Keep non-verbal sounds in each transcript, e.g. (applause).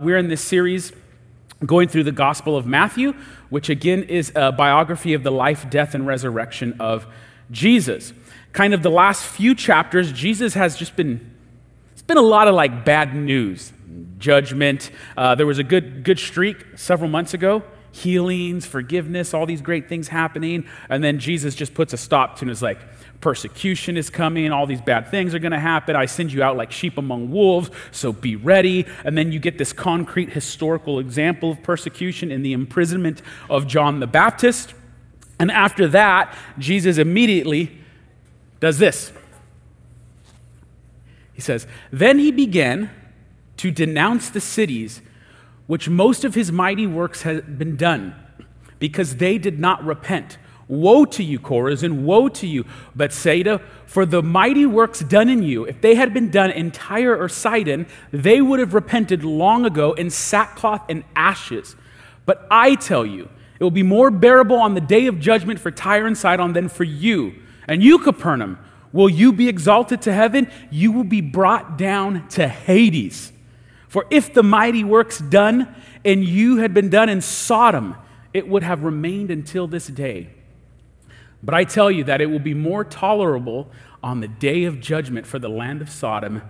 We're in this series going through the Gospel of Matthew, which again is a biography of the life, death, and resurrection of Jesus. Kind of the last few chapters, Jesus has just been, it's been a lot of like bad news, judgment. Uh, there was a good, good streak several months ago healings, forgiveness, all these great things happening. And then Jesus just puts a stop to it and is like, persecution is coming, all these bad things are going to happen. I send you out like sheep among wolves, so be ready. And then you get this concrete historical example of persecution in the imprisonment of John the Baptist. And after that, Jesus immediately does this. He says, Then he began to denounce the cities which most of his mighty works had been done, because they did not repent. Woe to you, Chorazin, woe to you, Bethsaida, for the mighty works done in you, if they had been done in Tyre or Sidon, they would have repented long ago in sackcloth and ashes. But I tell you, it will be more bearable on the day of judgment for Tyre and Sidon than for you. And you, Capernaum, will you be exalted to heaven? You will be brought down to Hades. For if the mighty works done in you had been done in Sodom, it would have remained until this day. But I tell you that it will be more tolerable on the day of judgment for the land of Sodom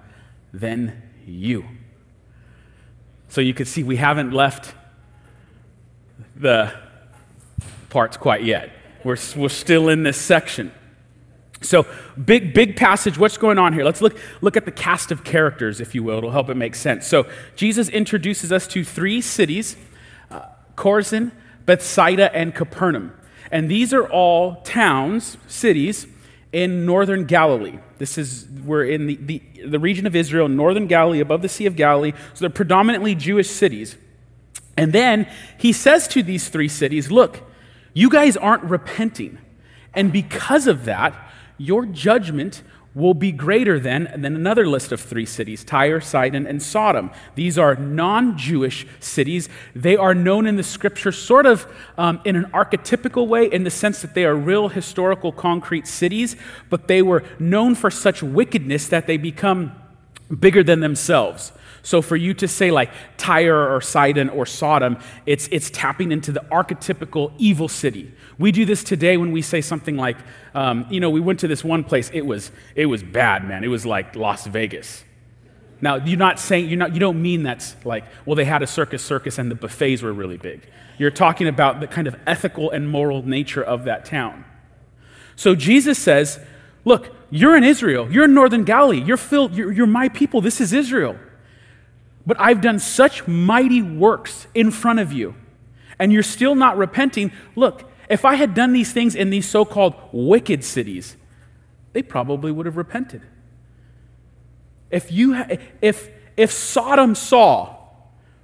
than you. So you can see we haven't left the parts quite yet. We're, we're still in this section. So, big, big passage. What's going on here? Let's look, look at the cast of characters, if you will. It'll help it make sense. So, Jesus introduces us to three cities uh, Chorazin, Bethsaida, and Capernaum. And these are all towns, cities in northern Galilee. This is, we're in the, the, the region of Israel, northern Galilee, above the Sea of Galilee. So they're predominantly Jewish cities. And then he says to these three cities, Look, you guys aren't repenting. And because of that, your judgment will be greater than, than another list of three cities Tyre, Sidon, and Sodom. These are non Jewish cities. They are known in the scripture sort of um, in an archetypical way, in the sense that they are real historical concrete cities, but they were known for such wickedness that they become bigger than themselves. So for you to say like Tyre or Sidon or Sodom, it's, it's tapping into the archetypical evil city. We do this today when we say something like, um, you know, we went to this one place. It was, it was bad, man. It was like Las Vegas. Now, you're not saying, you're not, you don't mean that's like, well, they had a circus circus and the buffets were really big. You're talking about the kind of ethical and moral nature of that town. So Jesus says, look, you're in Israel. You're in northern Galilee. You're, filled, you're, you're my people. This is Israel. But I've done such mighty works in front of you, and you're still not repenting. Look, if I had done these things in these so called wicked cities, they probably would have repented. If, you, if, if Sodom saw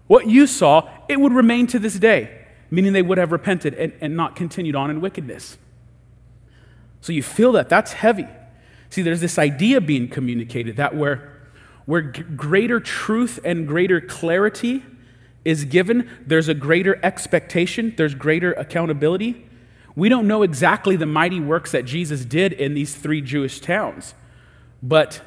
what you saw, it would remain to this day, meaning they would have repented and, and not continued on in wickedness. So you feel that. That's heavy. See, there's this idea being communicated that where where g- greater truth and greater clarity is given, there's a greater expectation, there's greater accountability. We don't know exactly the mighty works that Jesus did in these three Jewish towns, but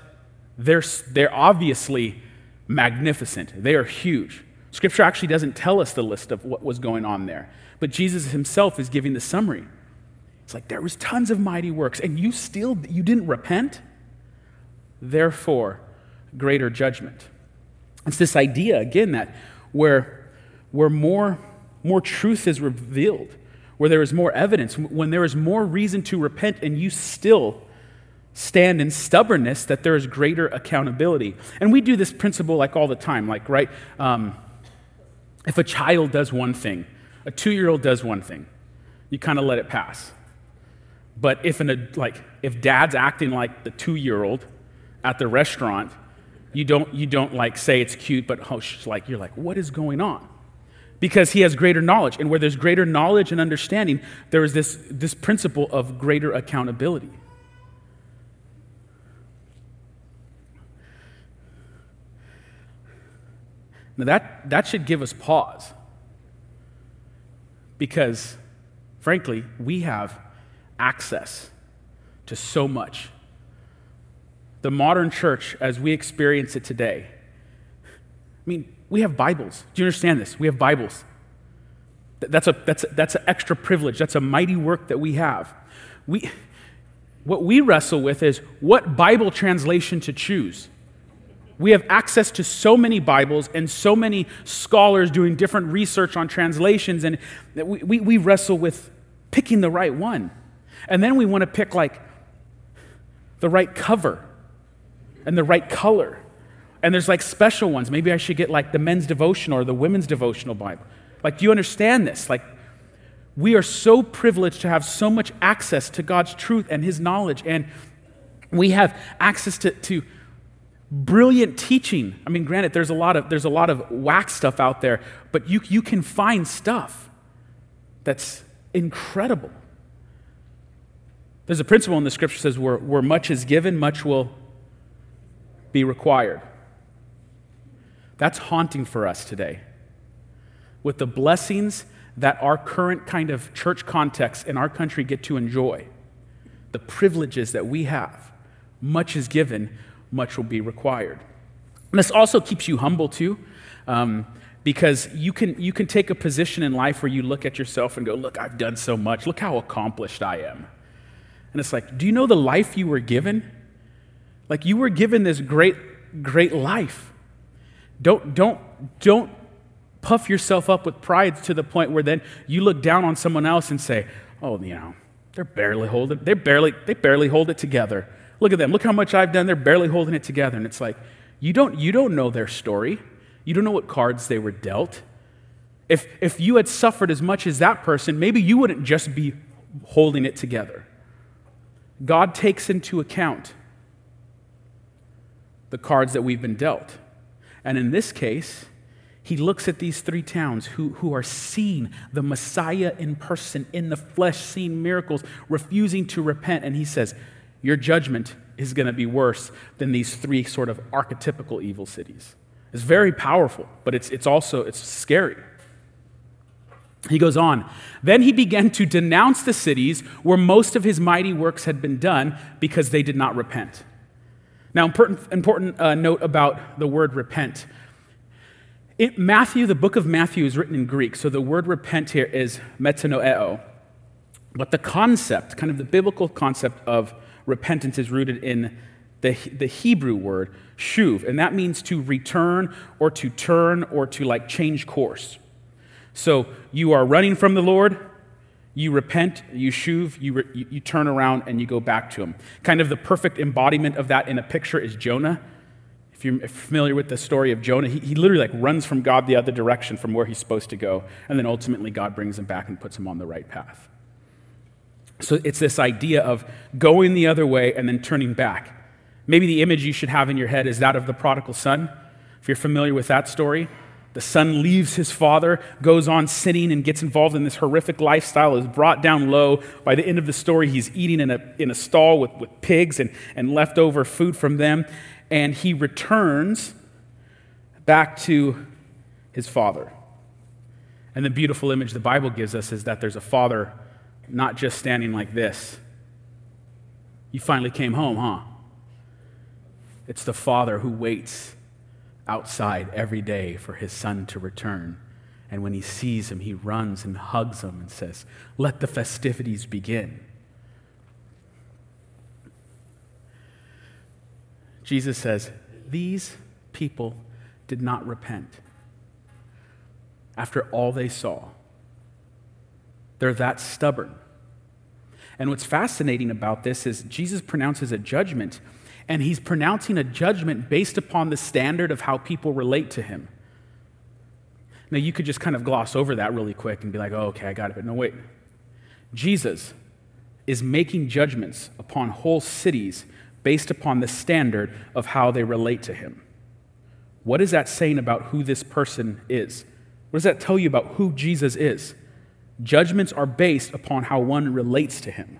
they're, they're obviously magnificent. They are huge. Scripture actually doesn't tell us the list of what was going on there, but Jesus himself is giving the summary. It's like there was tons of mighty works, and you still you didn't repent. Therefore, greater judgment. It's this idea, again, that where, where more, more truth is revealed, where there is more evidence, when there is more reason to repent and you still stand in stubbornness, that there is greater accountability. And we do this principle like all the time, like, right? Um, if a child does one thing, a two year old does one thing, you kind of let it pass. But if, an, like, if dad's acting like the two year old at the restaurant, you don't, you don't like say it's cute, but oh, like, you're like, what is going on? Because he has greater knowledge. And where there's greater knowledge and understanding, there is this, this principle of greater accountability. Now, that, that should give us pause. Because, frankly, we have access to so much the modern church as we experience it today. I mean, we have Bibles. Do you understand this? We have Bibles. That's, a, that's, a, that's an extra privilege. That's a mighty work that we have. We, what we wrestle with is what Bible translation to choose. We have access to so many Bibles and so many scholars doing different research on translations, and we, we, we wrestle with picking the right one. And then we want to pick like the right cover and the right color. And there's like special ones. Maybe I should get like the men's devotional or the women's devotional Bible. Like, do you understand this? Like, we are so privileged to have so much access to God's truth and His knowledge. And we have access to, to brilliant teaching. I mean, granted, there's a lot of, there's a lot of whack stuff out there, but you, you can find stuff that's incredible. There's a principle in the scripture says where, where much is given, much will be required. That's haunting for us today. With the blessings that our current kind of church context in our country get to enjoy, the privileges that we have, much is given, much will be required. And this also keeps you humble too, um, because you can, you can take a position in life where you look at yourself and go, Look, I've done so much. Look how accomplished I am. And it's like, Do you know the life you were given? Like, you were given this great, great life. Don't, don't, don't puff yourself up with pride to the point where then you look down on someone else and say, Oh, you know, they're barely holding, they barely, they barely hold it together. Look at them. Look how much I've done. They're barely holding it together. And it's like, you don't, you don't know their story. You don't know what cards they were dealt. If, if you had suffered as much as that person, maybe you wouldn't just be holding it together. God takes into account the cards that we've been dealt. And in this case, he looks at these three towns who, who are seeing the Messiah in person, in the flesh, seeing miracles, refusing to repent. And he says, your judgment is going to be worse than these three sort of archetypical evil cities. It's very powerful, but it's, it's also it's scary. He goes on. Then he began to denounce the cities where most of his mighty works had been done because they did not repent. Now, important, important uh, note about the word repent. It, Matthew, the book of Matthew, is written in Greek, so the word repent here is metanoeo. But the concept, kind of the biblical concept of repentance is rooted in the, the Hebrew word shuv, and that means to return or to turn or to like change course. So you are running from the Lord, you repent, you shuv, you, re, you turn around and you go back to Him. Kind of the perfect embodiment of that in a picture is Jonah. If you're familiar with the story of Jonah, he, he literally like runs from God the other direction from where he's supposed to go, and then ultimately God brings him back and puts him on the right path. So it's this idea of going the other way and then turning back. Maybe the image you should have in your head is that of the prodigal son. If you're familiar with that story, the son leaves his father, goes on sinning, and gets involved in this horrific lifestyle, is brought down low. By the end of the story, he's eating in a, in a stall with, with pigs and, and leftover food from them. And he returns back to his father. And the beautiful image the Bible gives us is that there's a father not just standing like this. You finally came home, huh? It's the father who waits outside every day for his son to return. And when he sees him, he runs and hugs him and says, Let the festivities begin. Jesus says, These people did not repent after all they saw. They're that stubborn. And what's fascinating about this is Jesus pronounces a judgment, and he's pronouncing a judgment based upon the standard of how people relate to him. Now, you could just kind of gloss over that really quick and be like, oh, okay, I got it. But no, wait. Jesus is making judgments upon whole cities based upon the standard of how they relate to him. What is that saying about who this person is? What does that tell you about who Jesus is? Judgments are based upon how one relates to him.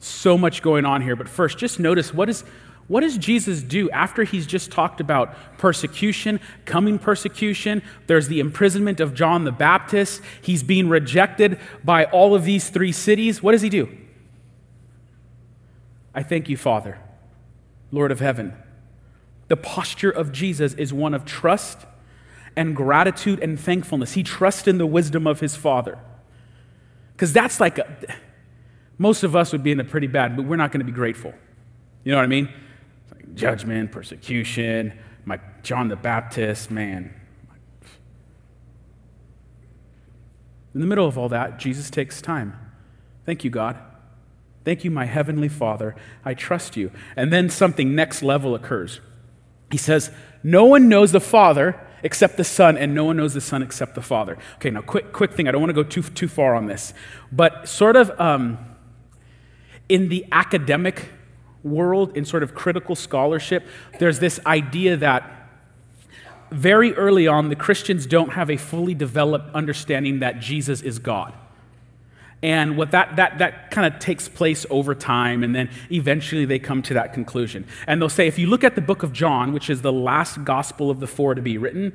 so much going on here, but first, just notice what, is, what does Jesus do after he's just talked about persecution, coming persecution? There's the imprisonment of John the Baptist. He's being rejected by all of these three cities. What does he do? I thank you, Father, Lord of heaven. The posture of Jesus is one of trust and gratitude and thankfulness. He trusts in the wisdom of his Father. Because that's like a most of us would be in a pretty bad, but we're not going to be grateful. You know what I mean? Like judgment, persecution, my John the Baptist, man. In the middle of all that, Jesus takes time. Thank you, God. Thank you, my heavenly Father. I trust you. And then something next level occurs. He says, No one knows the Father except the Son, and no one knows the Son except the Father. Okay, now, quick, quick thing. I don't want to go too, too far on this. But sort of. Um, in the academic world, in sort of critical scholarship, there's this idea that very early on, the Christians don't have a fully developed understanding that Jesus is God. And what that, that, that kind of takes place over time, and then eventually they come to that conclusion. And they'll say, if you look at the book of John, which is the last gospel of the four to be written,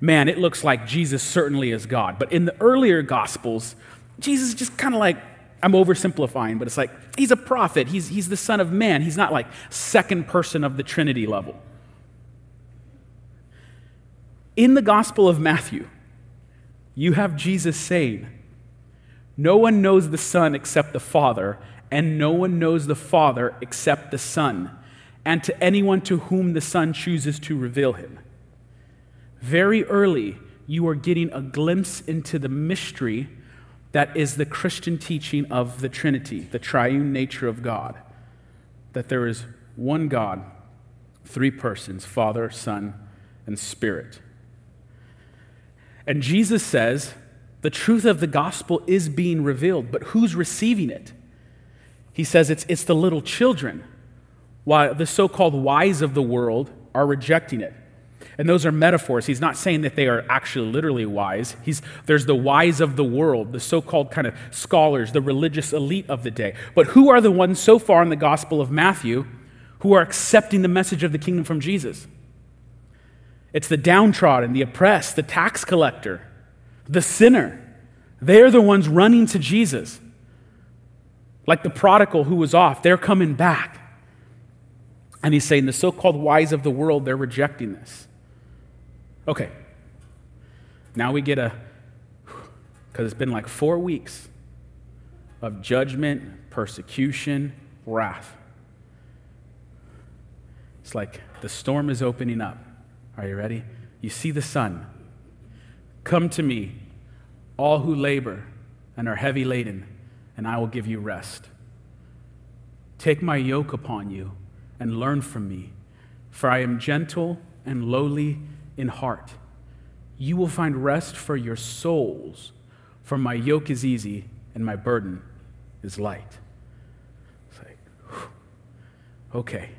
man, it looks like Jesus certainly is God. But in the earlier gospels, Jesus is just kind of like I'm oversimplifying, but it's like he's a prophet. He's, he's the Son of Man. He's not like second person of the Trinity level. In the Gospel of Matthew, you have Jesus saying, No one knows the Son except the Father, and no one knows the Father except the Son, and to anyone to whom the Son chooses to reveal him. Very early, you are getting a glimpse into the mystery that is the Christian teaching of the Trinity, the triune nature of God. That there is one God, three persons Father, Son, and Spirit. And Jesus says the truth of the gospel is being revealed, but who's receiving it? He says it's, it's the little children, while the so called wise of the world are rejecting it. And those are metaphors. He's not saying that they are actually literally wise. He's, there's the wise of the world, the so called kind of scholars, the religious elite of the day. But who are the ones so far in the Gospel of Matthew who are accepting the message of the kingdom from Jesus? It's the downtrodden, the oppressed, the tax collector, the sinner. They're the ones running to Jesus. Like the prodigal who was off, they're coming back. And he's saying the so called wise of the world, they're rejecting this. Okay. Now we get a, because it's been like four weeks of judgment, persecution, wrath. It's like the storm is opening up. Are you ready? You see the sun. Come to me, all who labor and are heavy laden, and I will give you rest. Take my yoke upon you and learn from me, for I am gentle and lowly in heart. You will find rest for your souls, for my yoke is easy and my burden is light. It's like, whew, okay.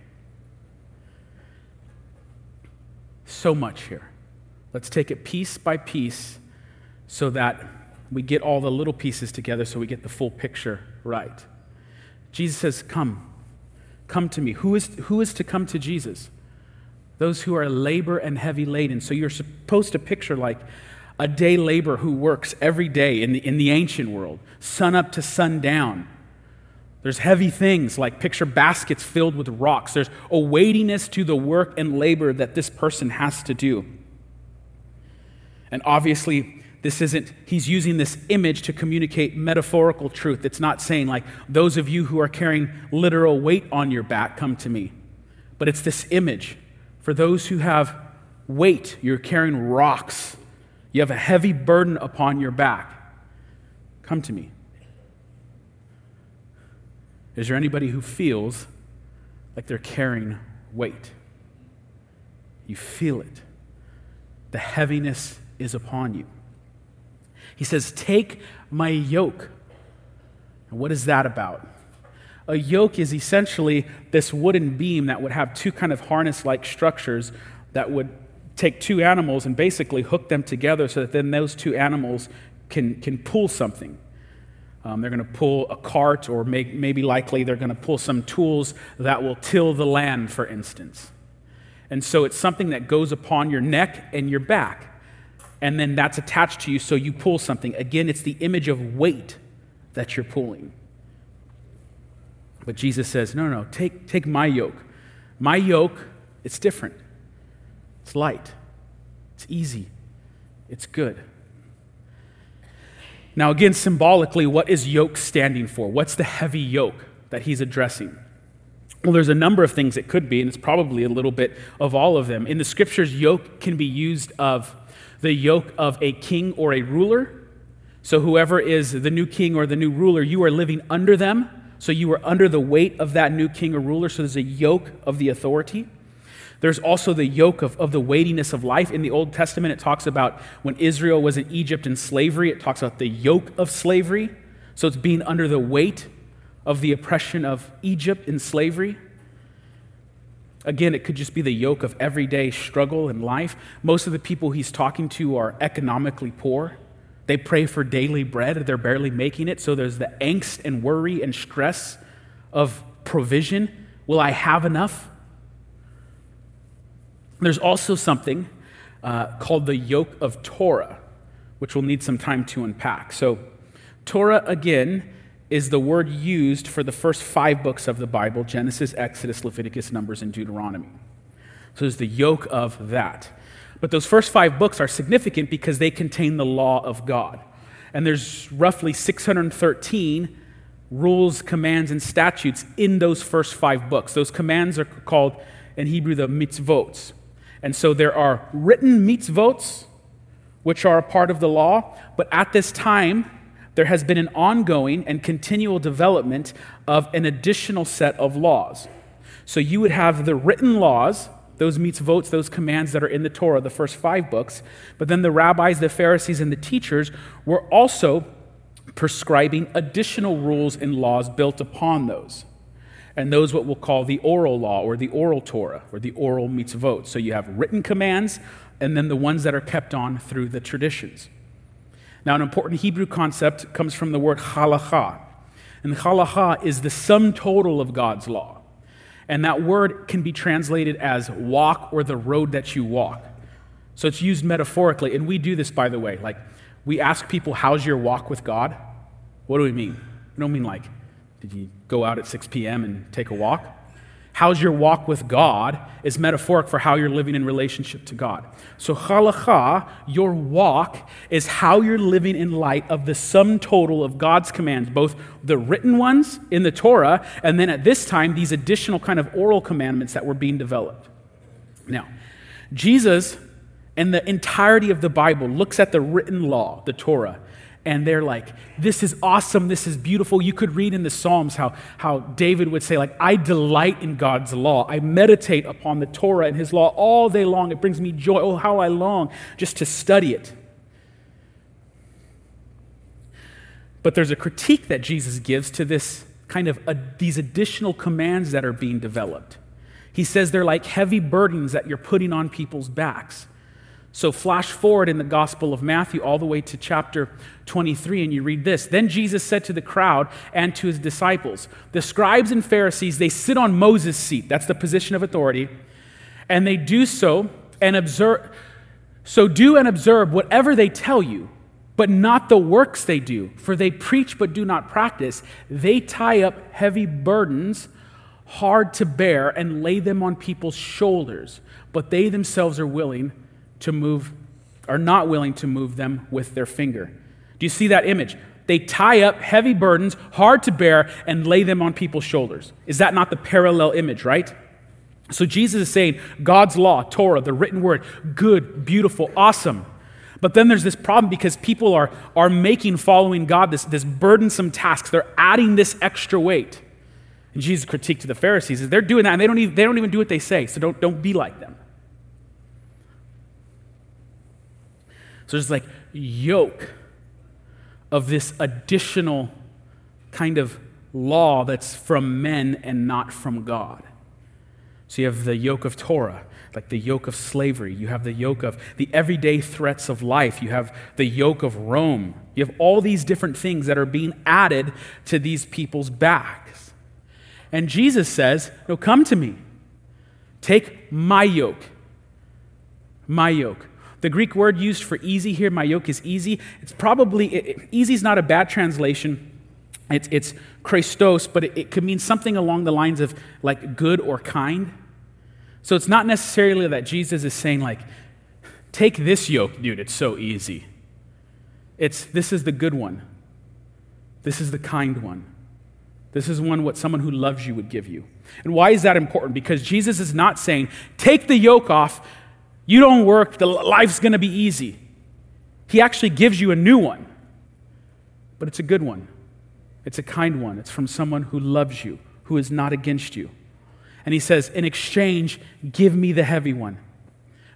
So much here. Let's take it piece by piece so that we get all the little pieces together so we get the full picture right. Jesus says, Come, come to me. Who is, who is to come to Jesus? Those who are labor and heavy laden. So you're supposed to picture like a day laborer who works every day in the, in the ancient world, sun up to sundown. There's heavy things like picture baskets filled with rocks. There's a weightiness to the work and labor that this person has to do. And obviously, this isn't, he's using this image to communicate metaphorical truth. It's not saying, like, those of you who are carrying literal weight on your back, come to me. But it's this image for those who have weight, you're carrying rocks, you have a heavy burden upon your back. Come to me. Is there anybody who feels like they're carrying weight? You feel it. The heaviness is upon you. He says, Take my yoke. And what is that about? A yoke is essentially this wooden beam that would have two kind of harness like structures that would take two animals and basically hook them together so that then those two animals can, can pull something. Um, they're going to pull a cart, or may, maybe likely they're going to pull some tools that will till the land, for instance. And so it's something that goes upon your neck and your back. And then that's attached to you, so you pull something. Again, it's the image of weight that you're pulling. But Jesus says, no, no, take, take my yoke. My yoke, it's different. It's light, it's easy, it's good. Now, again, symbolically, what is yoke standing for? What's the heavy yoke that he's addressing? Well, there's a number of things it could be, and it's probably a little bit of all of them. In the scriptures, yoke can be used of the yoke of a king or a ruler. So, whoever is the new king or the new ruler, you are living under them. So, you are under the weight of that new king or ruler. So, there's a yoke of the authority. There's also the yoke of, of the weightiness of life. In the Old Testament, it talks about when Israel was in Egypt in slavery, it talks about the yoke of slavery. So it's being under the weight of the oppression of Egypt in slavery. Again, it could just be the yoke of everyday struggle in life. Most of the people he's talking to are economically poor. They pray for daily bread, they're barely making it. So there's the angst and worry and stress of provision. Will I have enough? There's also something uh, called the yoke of Torah, which we'll need some time to unpack. So, Torah, again, is the word used for the first five books of the Bible Genesis, Exodus, Leviticus, Numbers, and Deuteronomy. So, there's the yoke of that. But those first five books are significant because they contain the law of God. And there's roughly 613 rules, commands, and statutes in those first five books. Those commands are called in Hebrew the mitzvot. And so there are written mitzvot, which are a part of the law, but at this time, there has been an ongoing and continual development of an additional set of laws. So you would have the written laws, those mitzvot, those commands that are in the Torah, the first five books, but then the rabbis, the Pharisees, and the teachers were also prescribing additional rules and laws built upon those and those what we'll call the oral law or the oral Torah or the oral mitzvot. So you have written commands and then the ones that are kept on through the traditions. Now, an important Hebrew concept comes from the word halacha. And halacha is the sum total of God's law. And that word can be translated as walk or the road that you walk. So it's used metaphorically. And we do this, by the way. Like, we ask people, How's your walk with God? What do we mean? We don't mean like, did you go out at 6 p.m. and take a walk? How's your walk with God is metaphoric for how you're living in relationship to God. So, halacha, your walk, is how you're living in light of the sum total of God's commands, both the written ones in the Torah, and then at this time, these additional kind of oral commandments that were being developed. Now, Jesus and the entirety of the Bible looks at the written law, the Torah, and they're like, this is awesome, this is beautiful. You could read in the Psalms how, how David would say, like, I delight in God's law. I meditate upon the Torah and his law all day long. It brings me joy. Oh, how I long just to study it. But there's a critique that Jesus gives to this kind of a, these additional commands that are being developed. He says they're like heavy burdens that you're putting on people's backs. So, flash forward in the Gospel of Matthew all the way to chapter 23, and you read this. Then Jesus said to the crowd and to his disciples, The scribes and Pharisees, they sit on Moses' seat. That's the position of authority. And they do so and observe. So, do and observe whatever they tell you, but not the works they do, for they preach but do not practice. They tie up heavy burdens, hard to bear, and lay them on people's shoulders, but they themselves are willing to move, are not willing to move them with their finger. Do you see that image? They tie up heavy burdens, hard to bear, and lay them on people's shoulders. Is that not the parallel image, right? So Jesus is saying God's law, Torah, the written word, good, beautiful, awesome. But then there's this problem because people are, are making following God this, this burdensome task. They're adding this extra weight. And Jesus' critique to the Pharisees is they're doing that and they don't even, they don't even do what they say, so don't, don't be like them. So there's like yoke of this additional kind of law that's from men and not from God. So you have the yoke of Torah, like the yoke of slavery. You have the yoke of the everyday threats of life. You have the yoke of Rome. You have all these different things that are being added to these people's backs. And Jesus says, No, come to me. Take my yoke. My yoke. The Greek word used for easy here, my yoke is easy. It's probably, it, easy is not a bad translation. It's, it's chrestos, but it, it could mean something along the lines of like good or kind. So it's not necessarily that Jesus is saying, like, take this yoke, dude, it's so easy. It's this is the good one. This is the kind one. This is one what someone who loves you would give you. And why is that important? Because Jesus is not saying, take the yoke off, you don't work, the life's going to be easy. He actually gives you a new one. But it's a good one. It's a kind one. It's from someone who loves you, who is not against you. And he says, In exchange, give me the heavy one.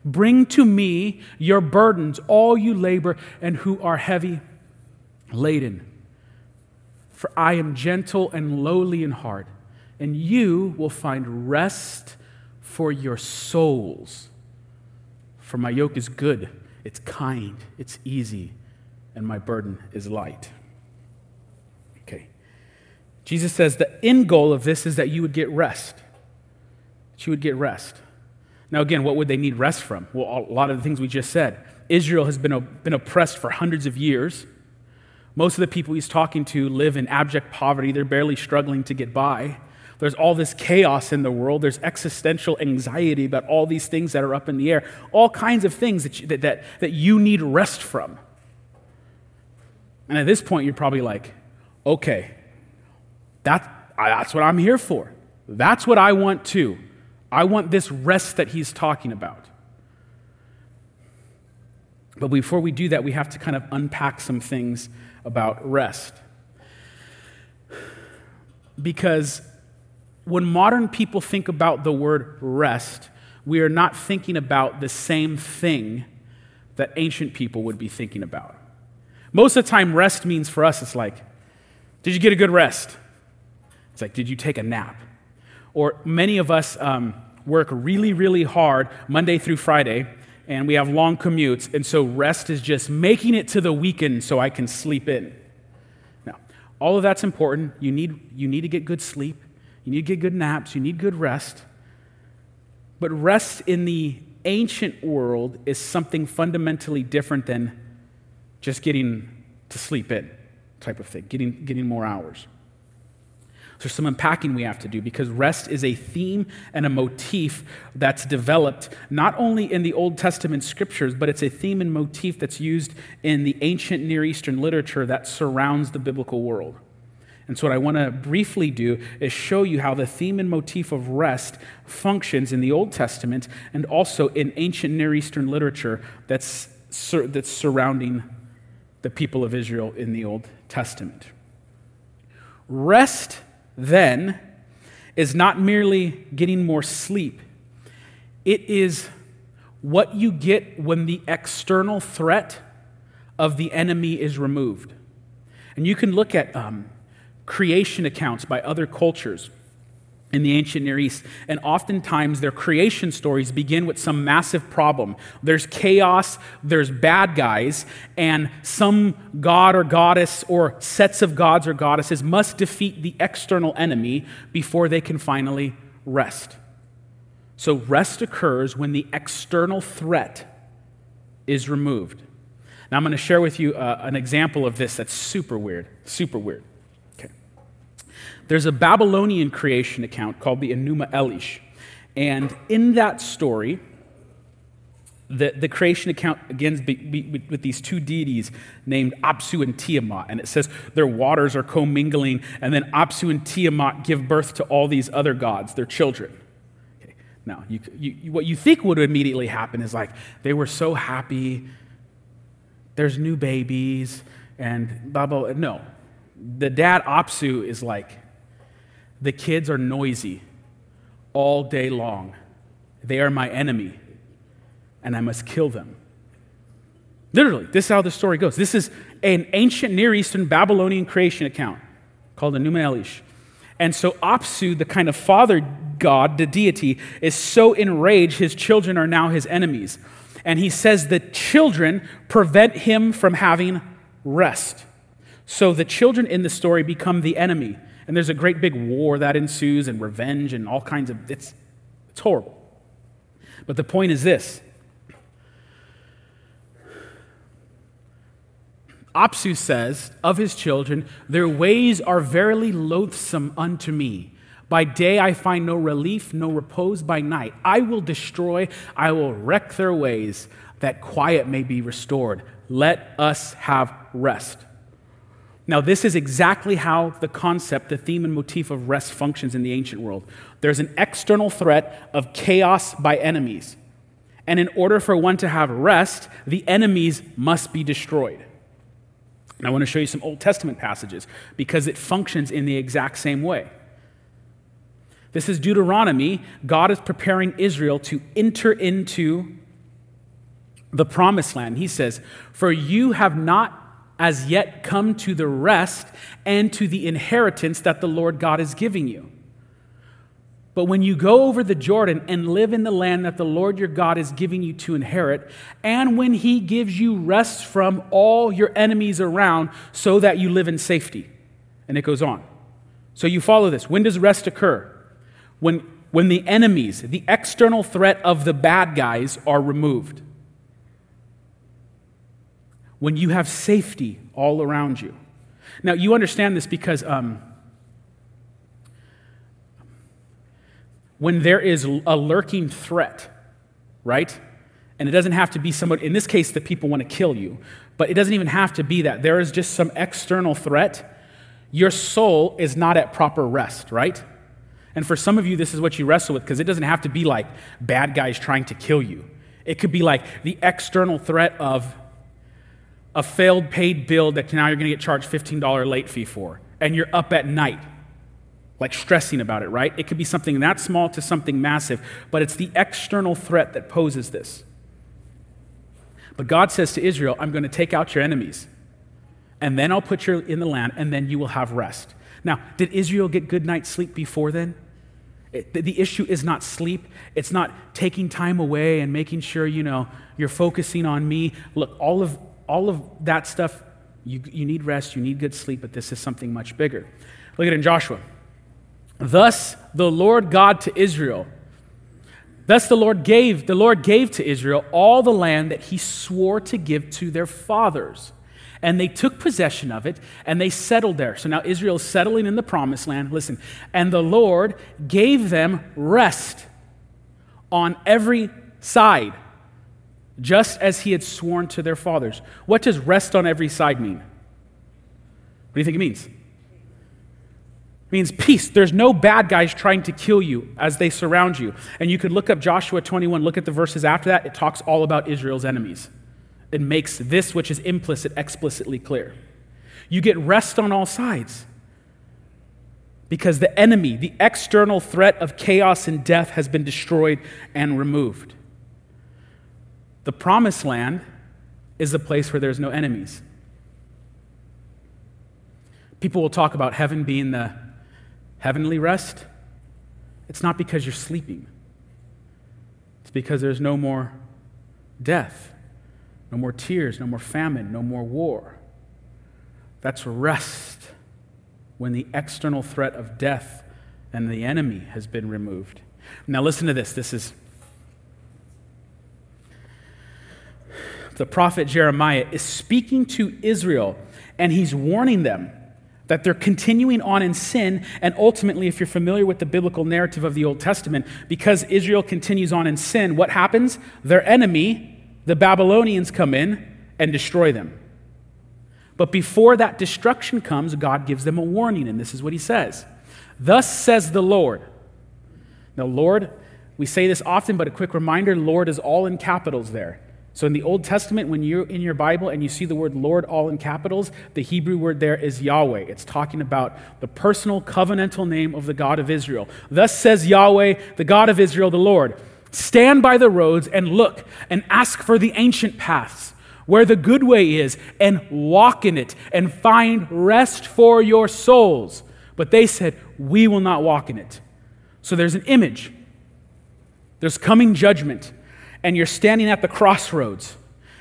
Bring to me your burdens, all you labor and who are heavy laden. For I am gentle and lowly in heart, and you will find rest for your souls. For my yoke is good, it's kind, it's easy, and my burden is light. Okay. Jesus says the end goal of this is that you would get rest You would get rest. Now, again, what would they need rest from? Well, a lot of the things we just said. Israel has been, been oppressed for hundreds of years. Most of the people he's talking to live in abject poverty. They're barely struggling to get by. There's all this chaos in the world. There's existential anxiety about all these things that are up in the air. All kinds of things that you, that, that, that you need rest from. And at this point, you're probably like, okay, that, that's what I'm here for. That's what I want too. I want this rest that he's talking about. But before we do that, we have to kind of unpack some things about rest. Because when modern people think about the word rest, we are not thinking about the same thing that ancient people would be thinking about. Most of the time, rest means for us, it's like, did you get a good rest? It's like, did you take a nap? Or many of us um, work really, really hard Monday through Friday, and we have long commutes, and so rest is just making it to the weekend so I can sleep in. Now, all of that's important. You need, you need to get good sleep, you need to get good naps, you need good rest. But rest in the ancient world is something fundamentally different than just getting to sleep in type of thing, getting, getting more hours. There's some unpacking we have to do because rest is a theme and a motif that's developed not only in the Old Testament scriptures, but it's a theme and motif that's used in the ancient Near Eastern literature that surrounds the biblical world. And so, what I want to briefly do is show you how the theme and motif of rest functions in the Old Testament and also in ancient Near Eastern literature that's, that's surrounding the people of Israel in the Old Testament. Rest then is not merely getting more sleep, it is what you get when the external threat of the enemy is removed. And you can look at um, creation accounts by other cultures in the ancient Near East. And oftentimes their creation stories begin with some massive problem. There's chaos, there's bad guys, and some god or goddess or sets of gods or goddesses must defeat the external enemy before they can finally rest. So rest occurs when the external threat is removed. Now I'm going to share with you uh, an example of this that's super weird, super weird. There's a Babylonian creation account called the Enuma Elish. And in that story, the, the creation account begins be, be, with these two deities named Apsu and Tiamat. And it says their waters are commingling, and then Apsu and Tiamat give birth to all these other gods, their children. Okay. Now, you, you, what you think would immediately happen is like they were so happy, there's new babies, and blah, blah, blah. No. The dad, Apsu, is like, the kids are noisy all day long. They are my enemy, and I must kill them. Literally, this is how the story goes. This is an ancient Near Eastern Babylonian creation account. called Enuma Elish. And so Apsu, the kind of father god, the deity, is so enraged his children are now his enemies. And he says the children prevent him from having rest. So the children in the story become the enemy. And there's a great big war that ensues and revenge and all kinds of it's it's horrible. But the point is this. Apsu says of his children, Their ways are verily loathsome unto me. By day I find no relief, no repose by night. I will destroy, I will wreck their ways, that quiet may be restored. Let us have rest. Now, this is exactly how the concept, the theme and motif of rest functions in the ancient world. There's an external threat of chaos by enemies. And in order for one to have rest, the enemies must be destroyed. And I want to show you some Old Testament passages because it functions in the exact same way. This is Deuteronomy. God is preparing Israel to enter into the promised land. He says, For you have not as yet come to the rest and to the inheritance that the Lord God is giving you. But when you go over the Jordan and live in the land that the Lord your God is giving you to inherit, and when he gives you rest from all your enemies around so that you live in safety. And it goes on. So you follow this. When does rest occur? When, when the enemies, the external threat of the bad guys, are removed when you have safety all around you. Now, you understand this because um, when there is a lurking threat, right? And it doesn't have to be someone, in this case, the people want to kill you, but it doesn't even have to be that. There is just some external threat. Your soul is not at proper rest, right? And for some of you, this is what you wrestle with because it doesn't have to be like bad guys trying to kill you. It could be like the external threat of a failed paid bill that now you're going to get charged $15 late fee for, and you're up at night, like stressing about it, right? It could be something that small to something massive, but it's the external threat that poses this. But God says to Israel, I'm going to take out your enemies, and then I'll put you in the land, and then you will have rest. Now, did Israel get good night's sleep before then? It, the issue is not sleep. It's not taking time away and making sure, you know, you're focusing on me. Look, all of all of that stuff, you, you need rest, you need good sleep, but this is something much bigger. Look at it in Joshua. Thus the Lord God to Israel. Thus the Lord gave, the Lord gave to Israel all the land that he swore to give to their fathers. And they took possession of it and they settled there. So now Israel is settling in the promised land. Listen, and the Lord gave them rest on every side just as he had sworn to their fathers. What does rest on every side mean? What do you think it means? It means peace. There's no bad guys trying to kill you as they surround you. And you could look up Joshua 21, look at the verses after that. It talks all about Israel's enemies. It makes this, which is implicit, explicitly clear. You get rest on all sides because the enemy, the external threat of chaos and death, has been destroyed and removed. The promised land is the place where there's no enemies. People will talk about heaven being the heavenly rest. It's not because you're sleeping, it's because there's no more death, no more tears, no more famine, no more war. That's rest when the external threat of death and the enemy has been removed. Now, listen to this. This is the prophet Jeremiah, is speaking to Israel and he's warning them that they're continuing on in sin. And ultimately, if you're familiar with the biblical narrative of the Old Testament, because Israel continues on in sin, what happens? Their enemy, the Babylonians, come in and destroy them. But before that destruction comes, God gives them a warning, and this is what he says Thus says the Lord. Now, Lord, we say this often, but a quick reminder Lord is all in capitals there. So in the Old Testament, when you're in your Bible and you see the word Lord all in capitals, the Hebrew word there is Yahweh. It's talking about the personal covenantal name of the God of Israel. Thus says Yahweh, the God of Israel, the Lord Stand by the roads and look and ask for the ancient paths where the good way is and walk in it and find rest for your souls. But they said, We will not walk in it. So there's an image. There's coming judgment, and you're standing at the crossroads,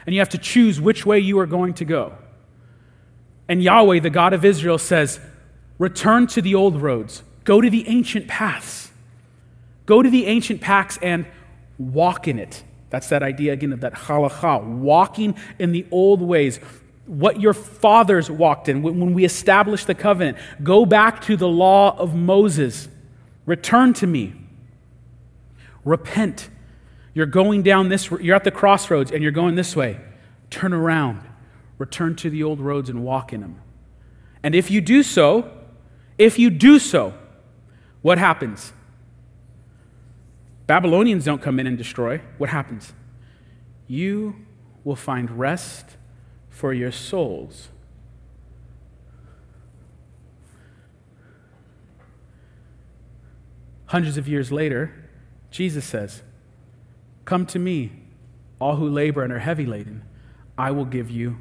and you have to choose which way you are going to go. And Yahweh, the God of Israel, says, Return to the old roads, go to the ancient paths. Go to the ancient paths and walk in it. That's that idea again of that halacha, walking in the old ways, what your fathers walked in when we established the covenant. Go back to the law of Moses. Return to me. Repent. You're going down this, you're at the crossroads and you're going this way. Turn around. Return to the old roads and walk in them. And if you do so, if you do so, what happens? Babylonians don't come in and destroy. What happens? You will find rest for your souls. Hundreds of years later, Jesus says, Come to me, all who labor and are heavy laden. I will give you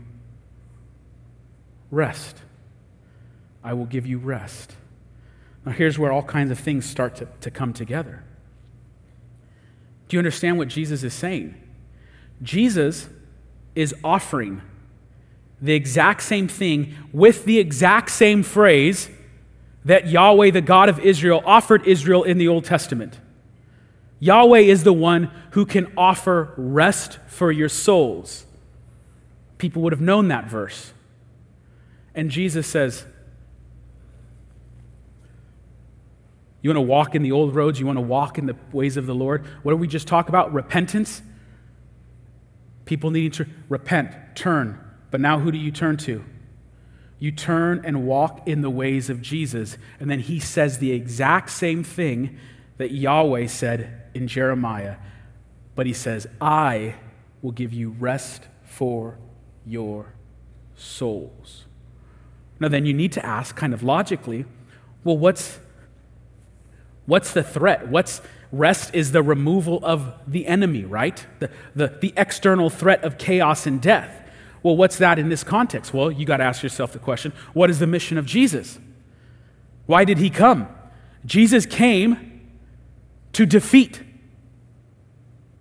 rest. I will give you rest. Now, here's where all kinds of things start to, to come together. Do you understand what Jesus is saying? Jesus is offering the exact same thing with the exact same phrase that Yahweh, the God of Israel, offered Israel in the Old Testament. Yahweh is the one who can offer rest for your souls. People would have known that verse. And Jesus says, You want to walk in the old roads? You want to walk in the ways of the Lord? What did we just talk about? Repentance. People needing to repent, turn. But now who do you turn to? You turn and walk in the ways of Jesus. And then he says the exact same thing that Yahweh said in Jeremiah. But he says, I will give you rest for your souls. Now, then you need to ask, kind of logically, well, what's, what's the threat? What's rest is the removal of the enemy, right? The, the, the external threat of chaos and death. Well, what's that in this context? Well, you got to ask yourself the question what is the mission of Jesus? Why did he come? Jesus came to defeat,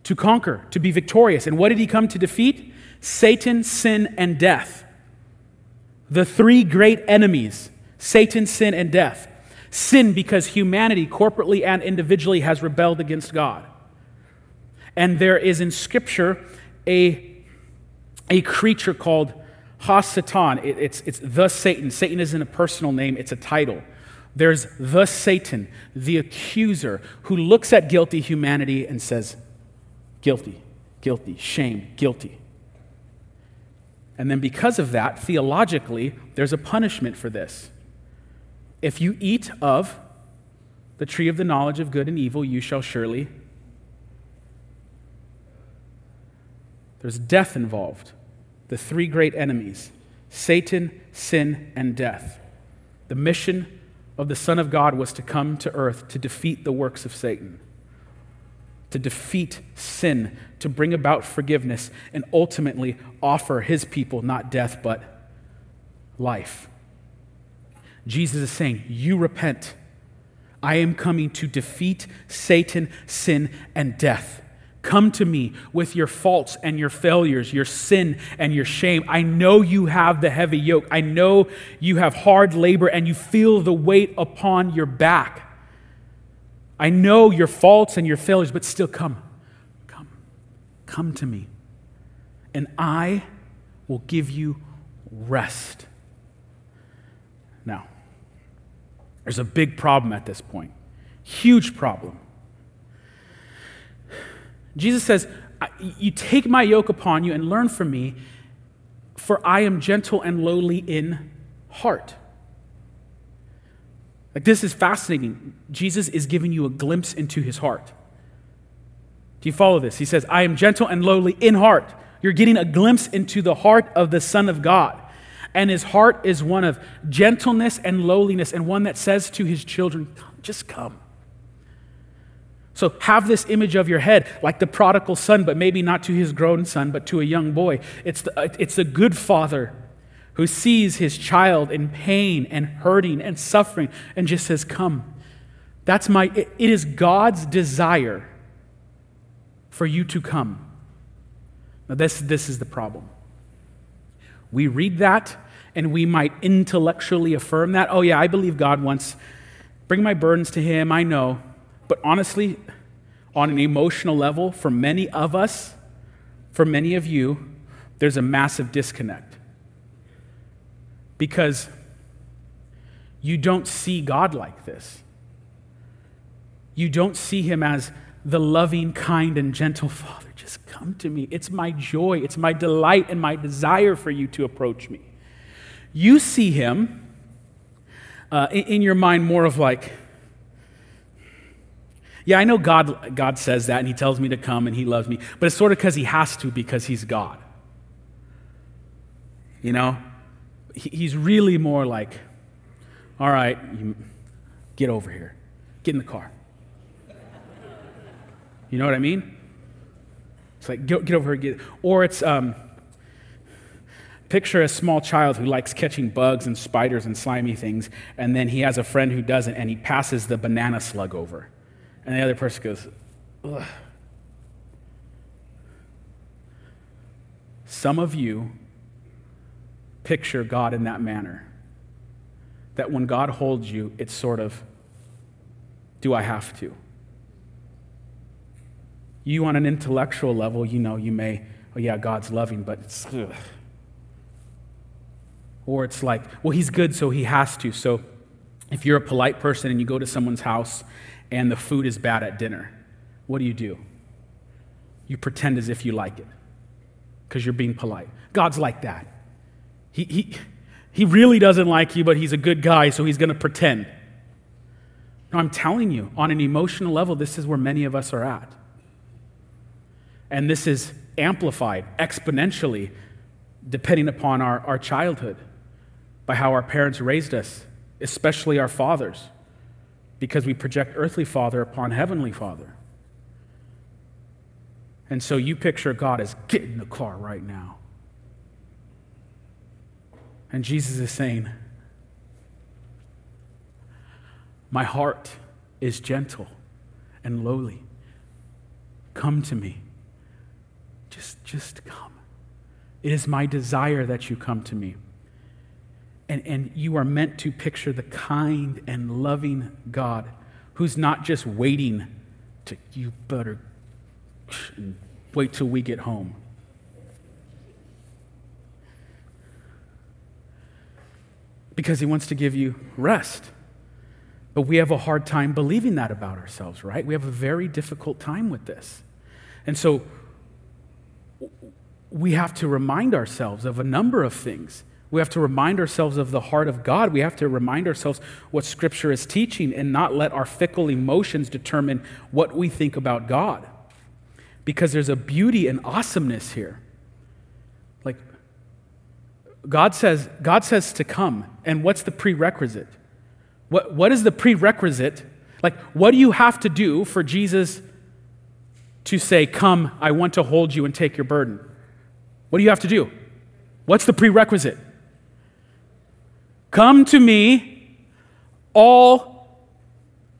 to conquer, to be victorious. And what did he come to defeat? Satan, sin, and death. The three great enemies Satan, sin, and death. Sin because humanity, corporately and individually, has rebelled against God. And there is in Scripture a a creature called Hasatan. It, it's, it's the Satan. Satan isn't a personal name, it's a title. There's the Satan, the accuser, who looks at guilty humanity and says, guilty, guilty, shame, guilty. And then, because of that, theologically, there's a punishment for this. If you eat of the tree of the knowledge of good and evil, you shall surely. There's death involved the three great enemies Satan, sin, and death. The mission of the Son of God was to come to earth to defeat the works of Satan, to defeat sin, to bring about forgiveness, and ultimately offer his people not death, but life. Jesus is saying, You repent. I am coming to defeat Satan, sin, and death. Come to me with your faults and your failures, your sin and your shame. I know you have the heavy yoke. I know you have hard labor and you feel the weight upon your back. I know your faults and your failures, but still come. Come. Come to me. And I will give you rest. Now, there's a big problem at this point. Huge problem. Jesus says, You take my yoke upon you and learn from me, for I am gentle and lowly in heart. Like, this is fascinating. Jesus is giving you a glimpse into his heart. Do you follow this? He says, I am gentle and lowly in heart. You're getting a glimpse into the heart of the Son of God. And his heart is one of gentleness and lowliness, and one that says to his children, Just come. So have this image of your head like the prodigal son, but maybe not to his grown son, but to a young boy. It's the, it's the good father who sees his child in pain and hurting and suffering and just says, Come. That's my, it is God's desire for you to come. Now, this, this is the problem. We read that and we might intellectually affirm that. Oh, yeah, I believe God wants, bring my burdens to Him, I know. But honestly, on an emotional level, for many of us, for many of you, there's a massive disconnect. Because you don't see God like this. You don't see Him as the loving, kind, and gentle (laughs) Father. Just come to me. It's my joy, it's my delight, and my desire for you to approach me. You see Him uh, in, in your mind more of like, yeah, I know God, God says that and He tells me to come and He loves me, but it's sort of because He has to because He's God. You know? He's really more like, all right, get over here, get in the car. You know what I mean? It's like, get, get over here, get. Or it's, um, picture a small child who likes catching bugs and spiders and slimy things, and then he has a friend who doesn't, and he passes the banana slug over. And the other person goes, Ugh. Some of you picture God in that manner. That when God holds you, it's sort of, do I have to? You, on an intellectual level, you know, you may, oh yeah, God's loving, but it's, ugh. Or it's like, well, he's good, so he has to. So if you're a polite person and you go to someone's house and the food is bad at dinner, what do you do? You pretend as if you like it because you're being polite. God's like that. He, he, he really doesn't like you, but he's a good guy, so he's going to pretend. No, I'm telling you, on an emotional level, this is where many of us are at. And this is amplified exponentially depending upon our, our childhood, by how our parents raised us, especially our fathers, because we project earthly father upon heavenly father. And so you picture God as get in the car right now. And Jesus is saying, My heart is gentle and lowly. Come to me. Just, just come. It is my desire that you come to me. And, and you are meant to picture the kind and loving God who's not just waiting to, you better wait till we get home. Because he wants to give you rest. But we have a hard time believing that about ourselves, right? We have a very difficult time with this. And so we have to remind ourselves of a number of things. We have to remind ourselves of the heart of God. We have to remind ourselves what Scripture is teaching and not let our fickle emotions determine what we think about God. Because there's a beauty and awesomeness here. Like, God says, God says to come, and what's the prerequisite? What, what is the prerequisite? Like, what do you have to do for Jesus to say, Come, I want to hold you and take your burden? What do you have to do? What's the prerequisite? Come to me, all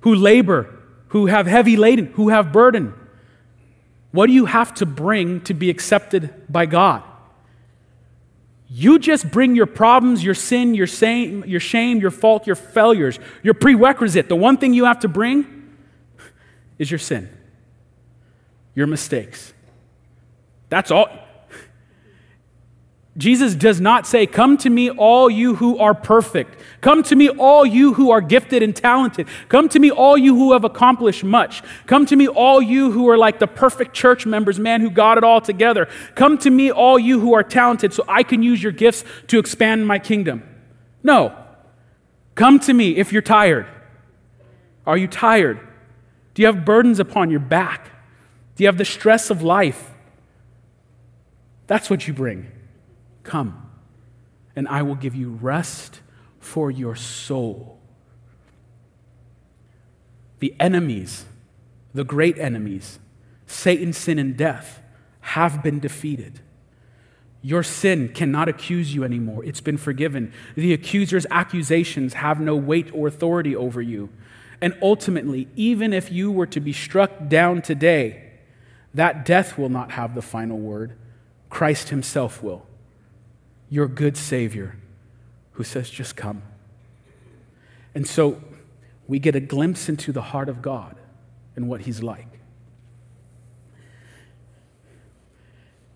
who labor, who have heavy laden, who have burden. What do you have to bring to be accepted by God? You just bring your problems, your sin, your shame, your, shame, your fault, your failures, your prerequisite. The one thing you have to bring is your sin, your mistakes. That's all. Jesus does not say, Come to me, all you who are perfect. Come to me, all you who are gifted and talented. Come to me, all you who have accomplished much. Come to me, all you who are like the perfect church members, man, who got it all together. Come to me, all you who are talented, so I can use your gifts to expand my kingdom. No. Come to me if you're tired. Are you tired? Do you have burdens upon your back? Do you have the stress of life? That's what you bring. Come, and I will give you rest for your soul. The enemies, the great enemies, Satan, sin, and death, have been defeated. Your sin cannot accuse you anymore. It's been forgiven. The accuser's accusations have no weight or authority over you. And ultimately, even if you were to be struck down today, that death will not have the final word. Christ Himself will. Your good Savior who says, just come. And so we get a glimpse into the heart of God and what He's like.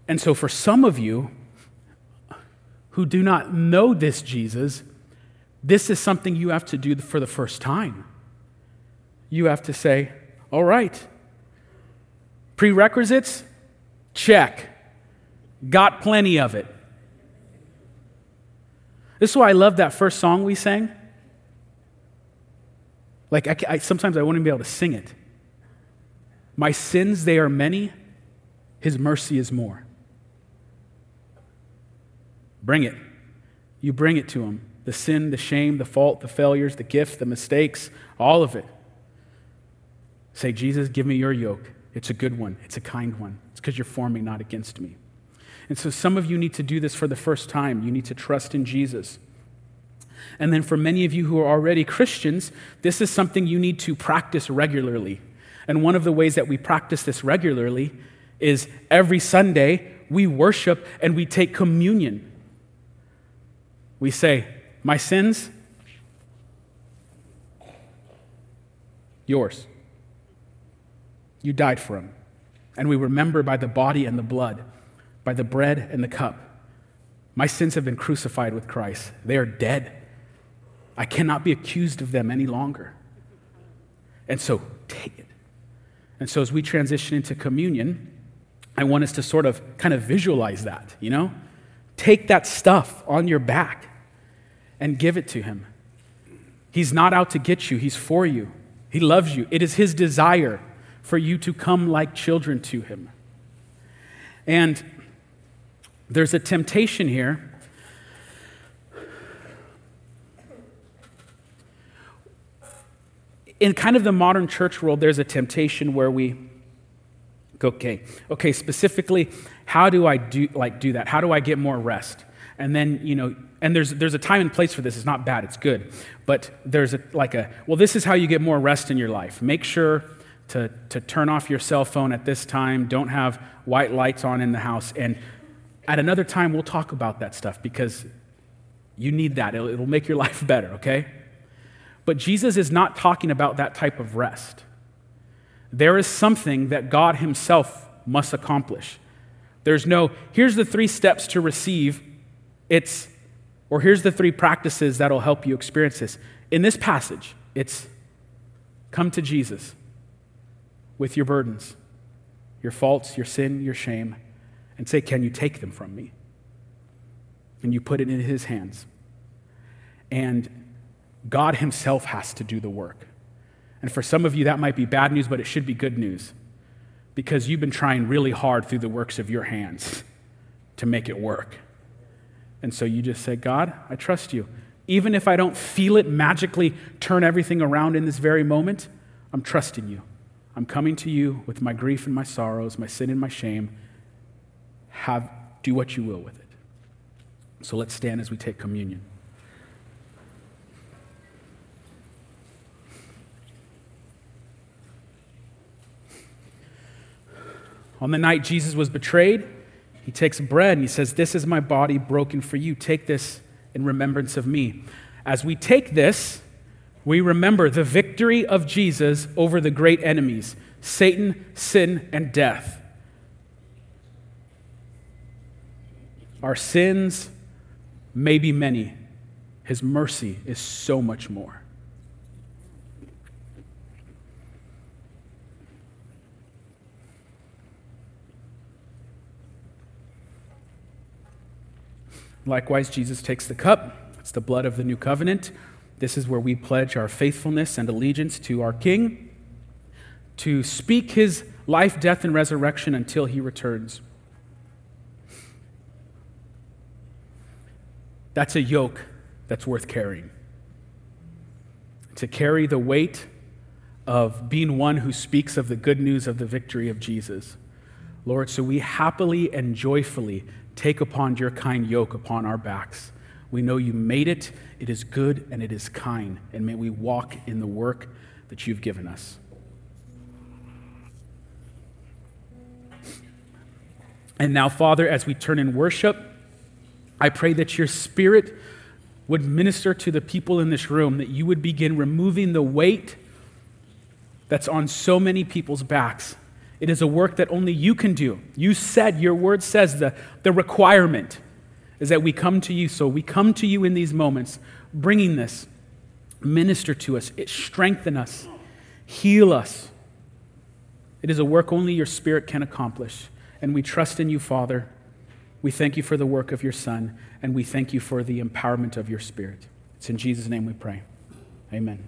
And so, for some of you who do not know this Jesus, this is something you have to do for the first time. You have to say, All right, prerequisites? Check. Got plenty of it. This is why I love that first song we sang. Like, I, I, sometimes I wouldn't be able to sing it. My sins, they are many, His mercy is more. Bring it. You bring it to Him the sin, the shame, the fault, the failures, the gift, the mistakes, all of it. Say, Jesus, give me your yoke. It's a good one, it's a kind one. It's because you're for me, not against me. And so some of you need to do this for the first time. You need to trust in Jesus. And then for many of you who are already Christians, this is something you need to practice regularly. And one of the ways that we practice this regularly is every Sunday we worship and we take communion. We say, My sins, yours. You died for them. And we remember by the body and the blood, by the bread and the cup. My sins have been crucified with Christ. They are dead. I cannot be accused of them any longer. And so, take it. And so, as we transition into communion, I want us to sort of kind of visualize that, you know? Take that stuff on your back and give it to Him. He's not out to get you, He's for you. He loves you. It is His desire for you to come like children to Him. And there's a temptation here in kind of the modern church world, there's a temptation where we go, okay, okay, specifically, how do I do like do that? How do I get more rest? And then, you know, and there's there's a time and place for this. It's not bad, it's good. But there's a, like a, well, this is how you get more rest in your life. Make sure to, to turn off your cell phone at this time. Don't have white lights on in the house. And at another time, we'll talk about that stuff because you need that. It'll, it'll make your (laughs) life better, okay? But Jesus is not talking about that type of rest. There is something that God Himself must accomplish. There's no, here's the three steps to receive, it's, or here's the three practices that'll help you experience this. In this passage, it's come to Jesus with your burdens, your faults, your sin, your shame, and say, Can you take them from me? And you put it in His hands. And God Himself has to do the work. And for some of you, that might be bad news, but it should be good news because you've been trying really hard through the works of your hands to make it work. And so you just say, God, I trust you. Even if I don't feel it magically turn everything around in this very moment, I'm trusting you. I'm coming to you with my grief and my sorrows, my sin and my shame. Have, do what you will with it. So let's stand as we take communion. On the night Jesus was betrayed, he takes bread and he says, This is my body broken for you. Take this in remembrance of me. As we take this, we remember the victory of Jesus over the great enemies Satan, sin, and death. Our sins may be many, His mercy is so much more. Likewise, Jesus takes the cup. It's the blood of the new covenant. This is where we pledge our faithfulness and allegiance to our King, to speak his life, death, and resurrection until he returns. That's a yoke that's worth carrying. To carry the weight of being one who speaks of the good news of the victory of Jesus. Lord, so we happily and joyfully Take upon your kind yoke upon our backs. We know you made it. It is good and it is kind. And may we walk in the work that you've given us. And now, Father, as we turn in worship, I pray that your spirit would minister to the people in this room, that you would begin removing the weight that's on so many people's backs. It is a work that only you can do. You said, your word says the, the requirement is that we come to you. So we come to you in these moments, bringing this. Minister to us, it strengthen us, heal us. It is a work only your spirit can accomplish. And we trust in you, Father. We thank you for the work of your Son, and we thank you for the empowerment of your Spirit. It's in Jesus' name we pray. Amen.